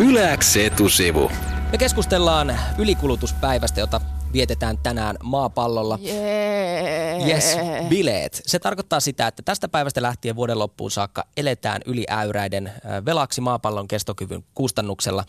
Yläks etusivu. Me keskustellaan ylikulutuspäivästä, jota vietetään tänään maapallolla. Jee. Yes, bileet. Se tarkoittaa sitä, että tästä päivästä lähtien vuoden loppuun saakka eletään yli äyräiden äh, velaksi maapallon kestokyvyn kustannuksella.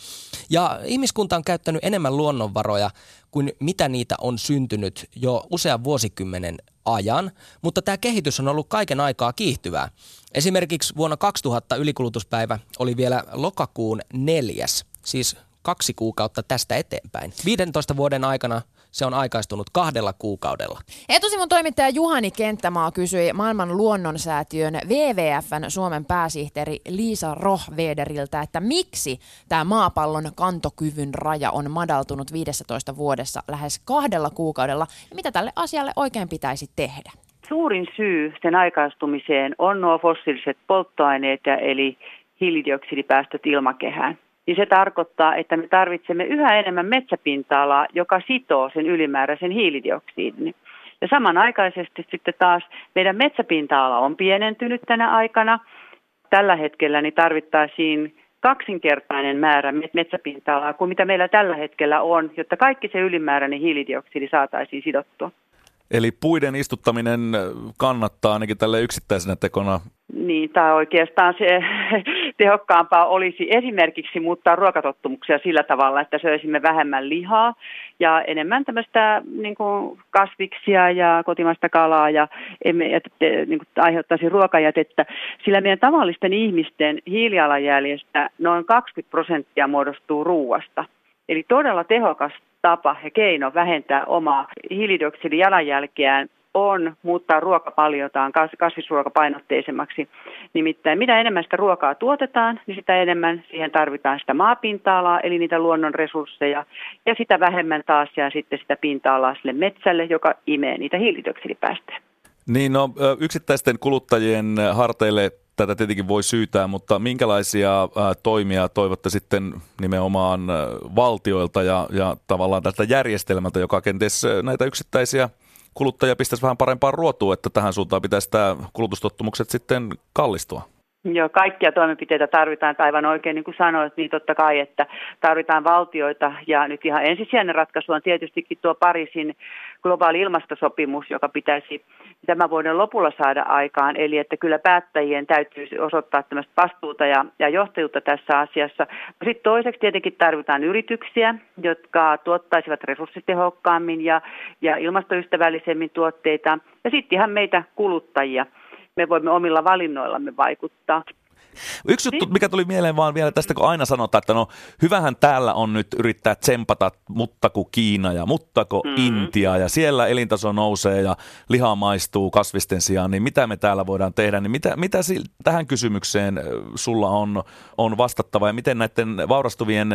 Ja ihmiskunta on käyttänyt enemmän luonnonvaroja kuin mitä niitä on syntynyt jo usean vuosikymmenen ajan, mutta tämä kehitys on ollut kaiken aikaa kiihtyvää. Esimerkiksi vuonna 2000 ylikulutuspäivä oli vielä lokakuun neljäs, siis kaksi kuukautta tästä eteenpäin. 15 vuoden aikana se on aikaistunut kahdella kuukaudella. Etusivun toimittaja Juhani Kenttämaa kysyi maailman luonnonsäätiön WWFn Suomen pääsihteeri Liisa Rohvederiltä, että miksi tämä maapallon kantokyvyn raja on madaltunut 15 vuodessa lähes kahdella kuukaudella ja mitä tälle asialle oikein pitäisi tehdä? Suurin syy sen aikaistumiseen on nuo fossiiliset polttoaineet, eli hiilidioksidipäästöt ilmakehään niin se tarkoittaa, että me tarvitsemme yhä enemmän metsäpinta-alaa, joka sitoo sen ylimääräisen hiilidioksidin. Ja samanaikaisesti sitten taas meidän metsäpinta-ala on pienentynyt tänä aikana. Tällä hetkellä niin tarvittaisiin kaksinkertainen määrä metsäpinta-alaa kuin mitä meillä tällä hetkellä on, jotta kaikki se ylimääräinen hiilidioksidi saataisiin sidottua. Eli puiden istuttaminen kannattaa ainakin tälle yksittäisenä tekona. Niin, tai oikeastaan se tehokkaampaa olisi esimerkiksi muuttaa ruokatottumuksia sillä tavalla, että söisimme vähemmän lihaa ja enemmän tämmöistä niin kuin kasviksia ja kotimaista kalaa ja emme niin kuin, aiheuttaisi ruokajätettä. Sillä meidän tavallisten ihmisten hiilialanjäljestä noin 20 prosenttia muodostuu ruuasta. Eli todella tehokas tapa ja keino vähentää omaa hiilidioksidijalanjälkeään on muuttaa ruokapaljotaan kasvisruokapainotteisemmaksi. Nimittäin mitä enemmän sitä ruokaa tuotetaan, niin sitä enemmän siihen tarvitaan sitä maapinta-alaa, eli niitä luonnon resursseja, ja sitä vähemmän taas jää sitten sitä pinta-alaa sille metsälle, joka imee niitä hiilidioksidipäästöjä. Niin, no yksittäisten kuluttajien harteille tätä tietenkin voi syytää, mutta minkälaisia toimia toivotte sitten nimenomaan valtioilta ja, ja tavallaan tältä järjestelmältä, joka kenties näitä yksittäisiä kuluttajia pistäisi vähän parempaan ruotuun, että tähän suuntaan pitäisi tämä kulutustottumukset sitten kallistua? Joo, kaikkia toimenpiteitä tarvitaan, aivan oikein niin kuin sanoit, niin totta kai, että tarvitaan valtioita ja nyt ihan ensisijainen ratkaisu on tietystikin tuo Pariisin globaali ilmastosopimus, joka pitäisi tämän vuoden lopulla saada aikaan, eli että kyllä päättäjien täytyy osoittaa tämmöistä vastuuta ja, ja johtajuutta tässä asiassa. Sitten toiseksi tietenkin tarvitaan yrityksiä, jotka tuottaisivat resurssitehokkaammin ja, ja ilmastoystävällisemmin tuotteita, ja sitten ihan meitä kuluttajia – me voimme omilla valinnoillamme vaikuttaa. Yksi juttu, mikä tuli mieleen vaan vielä tästä, kun aina sanotaan, että no hyvähän täällä on nyt yrittää tsempata muttako Kiina ja muttako mm. Intia ja siellä elintaso nousee ja liha maistuu kasvisten sijaan, niin mitä me täällä voidaan tehdä, niin mitä, mitä tähän kysymykseen sulla on, on vastattava ja miten näiden vaurastuvien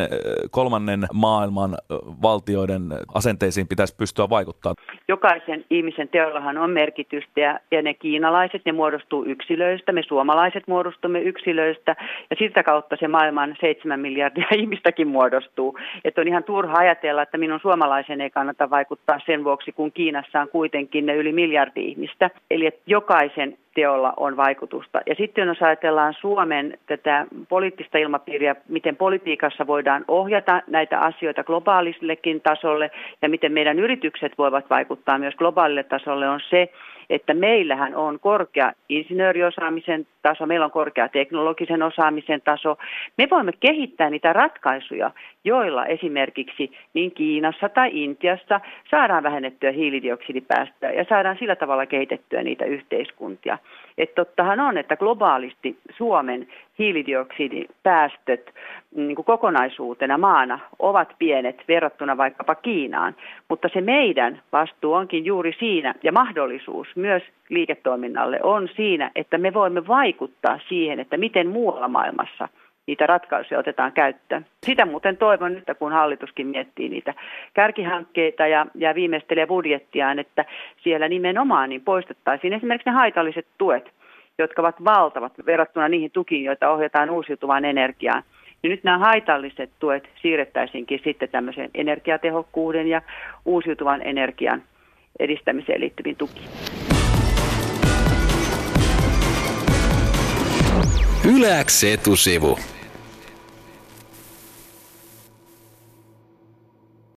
kolmannen maailman valtioiden asenteisiin pitäisi pystyä vaikuttaa? Jokaisen ihmisen teollahan on merkitystä ja, ja ne kiinalaiset, ne muodostuu yksilöistä, me suomalaiset muodostumme yksilöistä yksilöistä ja sitä kautta se maailman seitsemän miljardia ihmistäkin muodostuu. Että on ihan turha ajatella, että minun suomalaisen ei kannata vaikuttaa sen vuoksi, kun Kiinassa on kuitenkin ne yli miljardi ihmistä. Eli että jokaisen teolla on vaikutusta. Ja sitten jos ajatellaan Suomen tätä poliittista ilmapiiriä, miten politiikassa voidaan ohjata näitä asioita globaalisillekin tasolle ja miten meidän yritykset voivat vaikuttaa myös globaalille tasolle, on se, että meillähän on korkea insinööriosaamisen taso, meillä on korkea teknologisen osaamisen taso. Me voimme kehittää niitä ratkaisuja, joilla esimerkiksi niin Kiinassa tai Intiassa saadaan vähennettyä hiilidioksidipäästöjä ja saadaan sillä tavalla kehitettyä niitä yhteiskuntia. Että tottahan on, että globaalisti Suomen hiilidioksidipäästöt niin kuin kokonaisuutena maana ovat pienet verrattuna vaikkapa Kiinaan, mutta se meidän vastuu onkin juuri siinä ja mahdollisuus myös liiketoiminnalle on siinä, että me voimme vaikuttaa siihen, että miten muualla maailmassa – niitä ratkaisuja otetaan käyttöön. Sitä muuten toivon nyt, kun hallituskin miettii niitä kärkihankkeita ja, ja viimeistelee budjettiaan, että siellä nimenomaan niin poistettaisiin esimerkiksi ne haitalliset tuet, jotka ovat valtavat verrattuna niihin tukiin, joita ohjataan uusiutuvaan energiaan. Niin nyt nämä haitalliset tuet siirrettäisiinkin sitten tämmöisen energiatehokkuuden ja uusiutuvan energian edistämiseen liittyviin tukiin. Yläks etusivu.